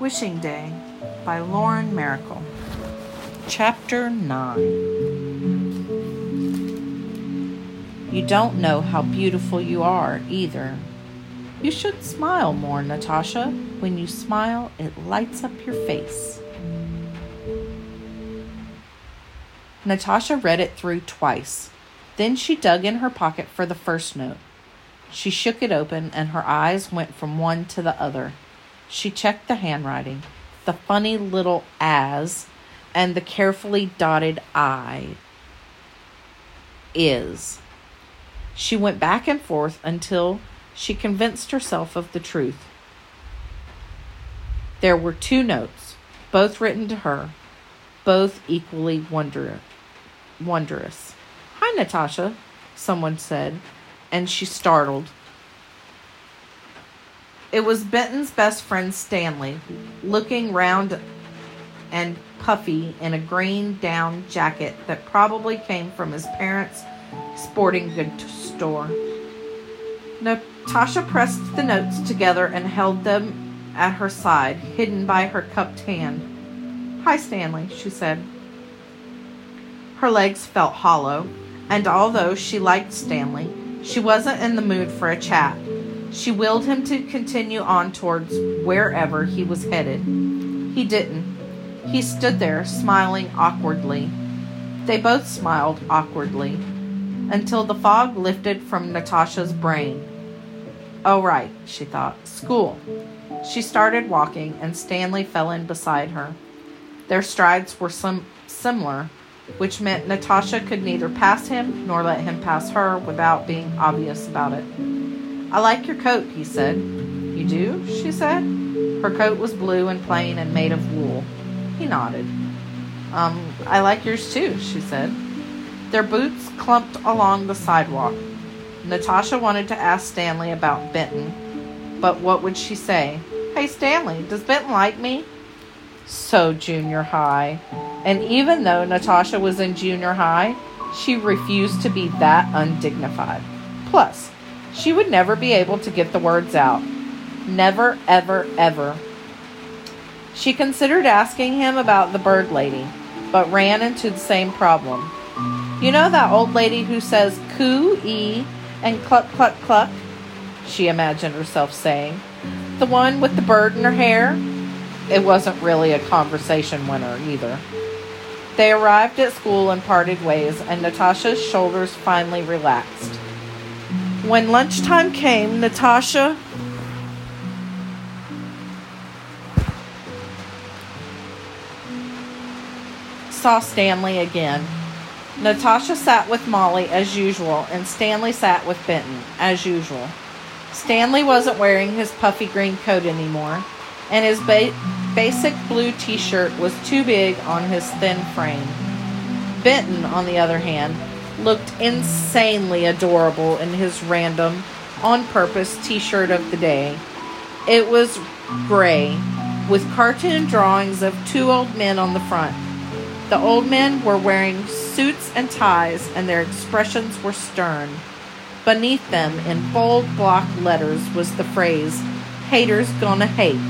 Wishing Day by Lauren Myracle. Chapter 9 You don't know how beautiful you are either. You should smile more, Natasha. When you smile, it lights up your face. Natasha read it through twice. Then she dug in her pocket for the first note. She shook it open, and her eyes went from one to the other. She checked the handwriting, the funny little as, and the carefully dotted I. Is. She went back and forth until she convinced herself of the truth. There were two notes, both written to her, both equally wonder- wondrous. Hi, Natasha, someone said, and she startled it was Benton's best friend Stanley, looking round and puffy in a green down jacket that probably came from his parents' sporting goods store. Natasha pressed the notes together and held them at her side, hidden by her cupped hand. Hi, Stanley, she said. Her legs felt hollow, and although she liked Stanley, she wasn't in the mood for a chat. She willed him to continue on towards wherever he was headed. He didn't. He stood there, smiling awkwardly. They both smiled awkwardly until the fog lifted from Natasha's brain. Oh, right, she thought. School. She started walking, and Stanley fell in beside her. Their strides were some similar, which meant Natasha could neither pass him nor let him pass her without being obvious about it. I like your coat, he said. You do? she said. Her coat was blue and plain and made of wool. He nodded. Um, I like yours too, she said. Their boots clumped along the sidewalk. Natasha wanted to ask Stanley about Benton, but what would she say? Hey, Stanley, does Benton like me? So junior high. And even though Natasha was in junior high, she refused to be that undignified. Plus, she would never be able to get the words out. Never, ever, ever. She considered asking him about the bird lady, but ran into the same problem. You know that old lady who says coo ee and cluck cluck cluck? She imagined herself saying. The one with the bird in her hair? It wasn't really a conversation winner either. They arrived at school and parted ways, and Natasha's shoulders finally relaxed. When lunchtime came, Natasha saw Stanley again. Natasha sat with Molly as usual, and Stanley sat with Benton as usual. Stanley wasn't wearing his puffy green coat anymore, and his ba- basic blue t shirt was too big on his thin frame. Benton, on the other hand, looked insanely adorable in his random, on purpose t shirt of the day. It was gray, with cartoon drawings of two old men on the front. The old men were wearing suits and ties, and their expressions were stern. Beneath them, in bold block letters, was the phrase, Haters gonna hate.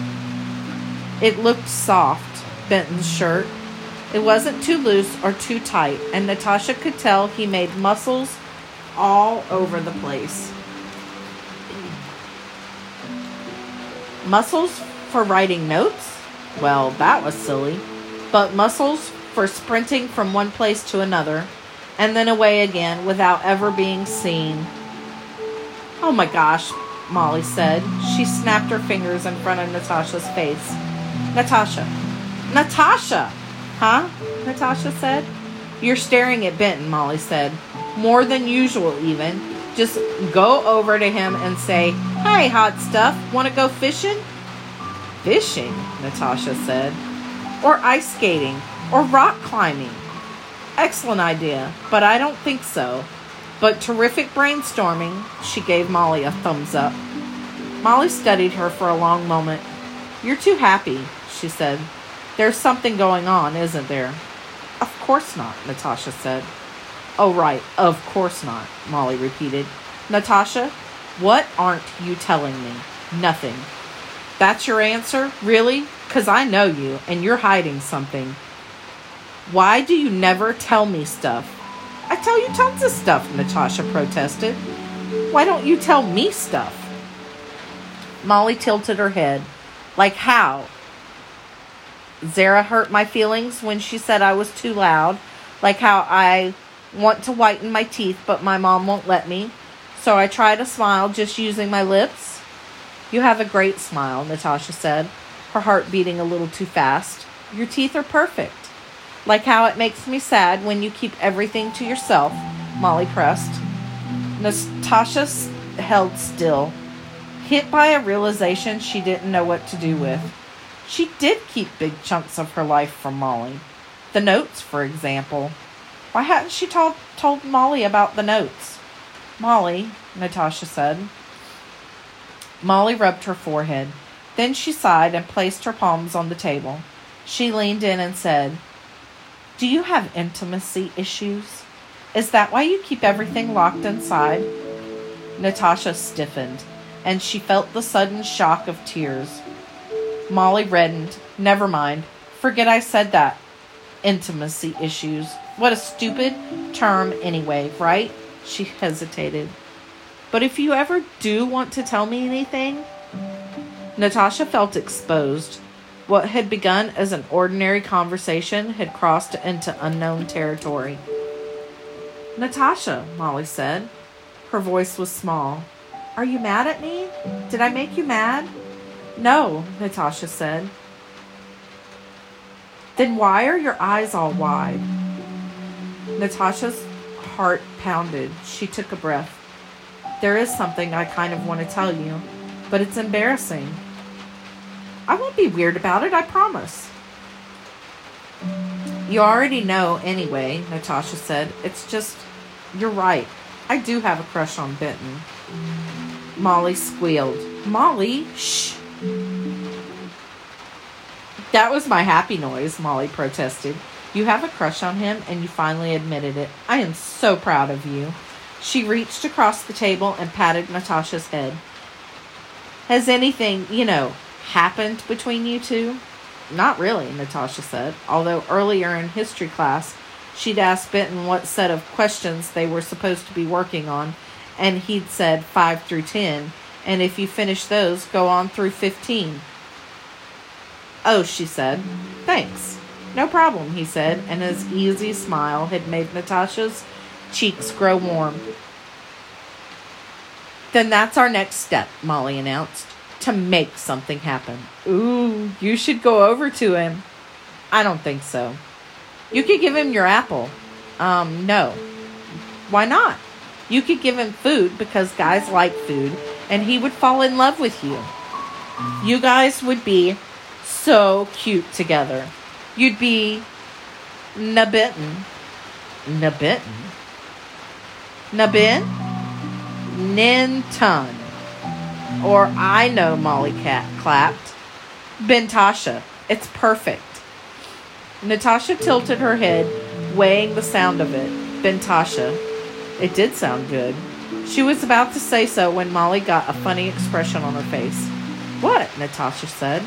It looked soft, Benton's shirt, it wasn't too loose or too tight, and Natasha could tell he made muscles all over the place. Muscles for writing notes? Well, that was silly. But muscles for sprinting from one place to another and then away again without ever being seen. Oh my gosh, Molly said. She snapped her fingers in front of Natasha's face. Natasha! Natasha! Huh? Natasha said. You're staring at Benton, Molly said. More than usual, even. Just go over to him and say, Hey, hot stuff, want to go fishing? Fishing, Natasha said. Or ice skating, or rock climbing. Excellent idea, but I don't think so. But terrific brainstorming, she gave Molly a thumbs up. Molly studied her for a long moment. You're too happy, she said. There's something going on, isn't there? Of course not, Natasha said. Oh, right, of course not, Molly repeated. Natasha, what aren't you telling me? Nothing. That's your answer? Really? Because I know you and you're hiding something. Why do you never tell me stuff? I tell you tons of stuff, Natasha protested. Why don't you tell me stuff? Molly tilted her head. Like how? Zara hurt my feelings when she said I was too loud. Like how I want to whiten my teeth, but my mom won't let me. So I try to smile just using my lips. You have a great smile, Natasha said, her heart beating a little too fast. Your teeth are perfect. Like how it makes me sad when you keep everything to yourself, Molly pressed. Natasha held still, hit by a realization she didn't know what to do with. She did keep big chunks of her life from Molly. The notes, for example. Why hadn't she told, told Molly about the notes? Molly, Natasha said. Molly rubbed her forehead. Then she sighed and placed her palms on the table. She leaned in and said, Do you have intimacy issues? Is that why you keep everything locked inside? Natasha stiffened, and she felt the sudden shock of tears. Molly reddened. Never mind. Forget I said that. Intimacy issues. What a stupid term, anyway, right? She hesitated. But if you ever do want to tell me anything. Natasha felt exposed. What had begun as an ordinary conversation had crossed into unknown territory. Natasha, Molly said. Her voice was small. Are you mad at me? Did I make you mad? No, Natasha said. Then why are your eyes all wide? Natasha's heart pounded. She took a breath. There is something I kind of want to tell you, but it's embarrassing. I won't be weird about it, I promise. You already know anyway, Natasha said. It's just, you're right. I do have a crush on Benton. Molly squealed. Molly, shh. That was my happy noise, Molly protested. You have a crush on him and you finally admitted it. I am so proud of you. She reached across the table and patted Natasha's head. Has anything, you know, happened between you two? Not really, Natasha said, although earlier in history class she'd asked Benton what set of questions they were supposed to be working on, and he'd said 5 through 10, and if you finish those, go on through 15. Oh, she said. Thanks. No problem, he said, and his easy smile had made Natasha's cheeks grow warm. Then that's our next step, Molly announced. To make something happen. Ooh, you should go over to him. I don't think so. You could give him your apple. Um, no. Why not? You could give him food because guys like food, and he would fall in love with you. You guys would be so cute together. You'd be Nabitten. Nabitten? Nabin? Ninton. Or I know Molly Cat clapped. Bentasha. It's perfect. Natasha tilted her head, weighing the sound of it. Bentasha. It did sound good. She was about to say so when Molly got a funny expression on her face. What? Natasha said.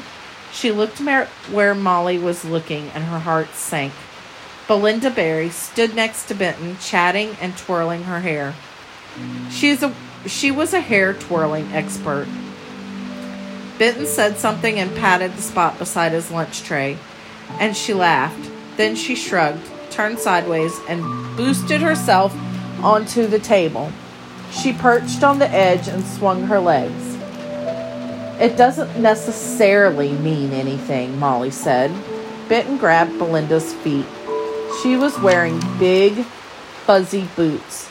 She looked where Molly was looking and her heart sank. Belinda Barry stood next to Benton, chatting and twirling her hair. She, is a, she was a hair twirling expert. Benton said something and patted the spot beside his lunch tray, and she laughed. Then she shrugged, turned sideways, and boosted herself onto the table. She perched on the edge and swung her legs. It doesn't necessarily mean anything, Molly said. Benton grabbed Belinda's feet. She was wearing big, fuzzy boots,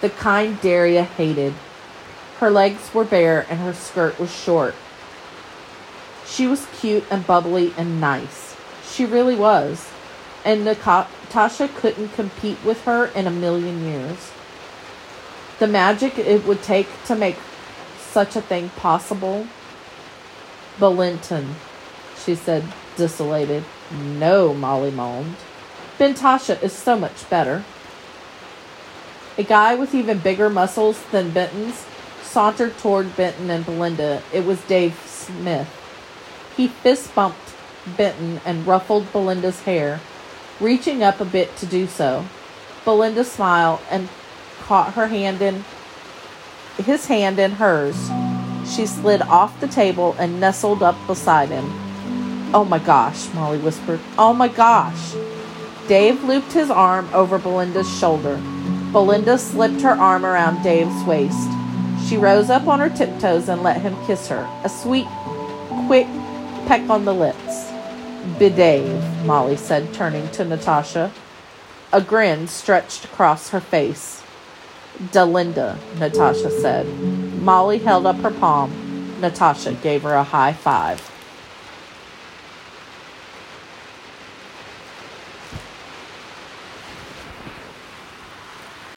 the kind Daria hated. Her legs were bare and her skirt was short. She was cute and bubbly and nice. She really was. And Natasha couldn't compete with her in a million years. The magic it would take to make such a thing possible. Belinton, she said, desolated. No, Molly moaned. Bentasha is so much better. A guy with even bigger muscles than Benton's sauntered toward Benton and Belinda. It was Dave Smith. He fist bumped Benton and ruffled Belinda's hair, reaching up a bit to do so. Belinda smiled and caught her hand in his hand in hers. She slid off the table and nestled up beside him. Oh my gosh, Molly whispered. Oh my gosh. Dave looped his arm over Belinda's shoulder. Belinda slipped her arm around Dave's waist. She rose up on her tiptoes and let him kiss her, a sweet, quick peck on the lips. Bedave, Molly said, turning to Natasha. A grin stretched across her face. Delinda, Natasha said. Molly held up her palm. Natasha gave her a high five.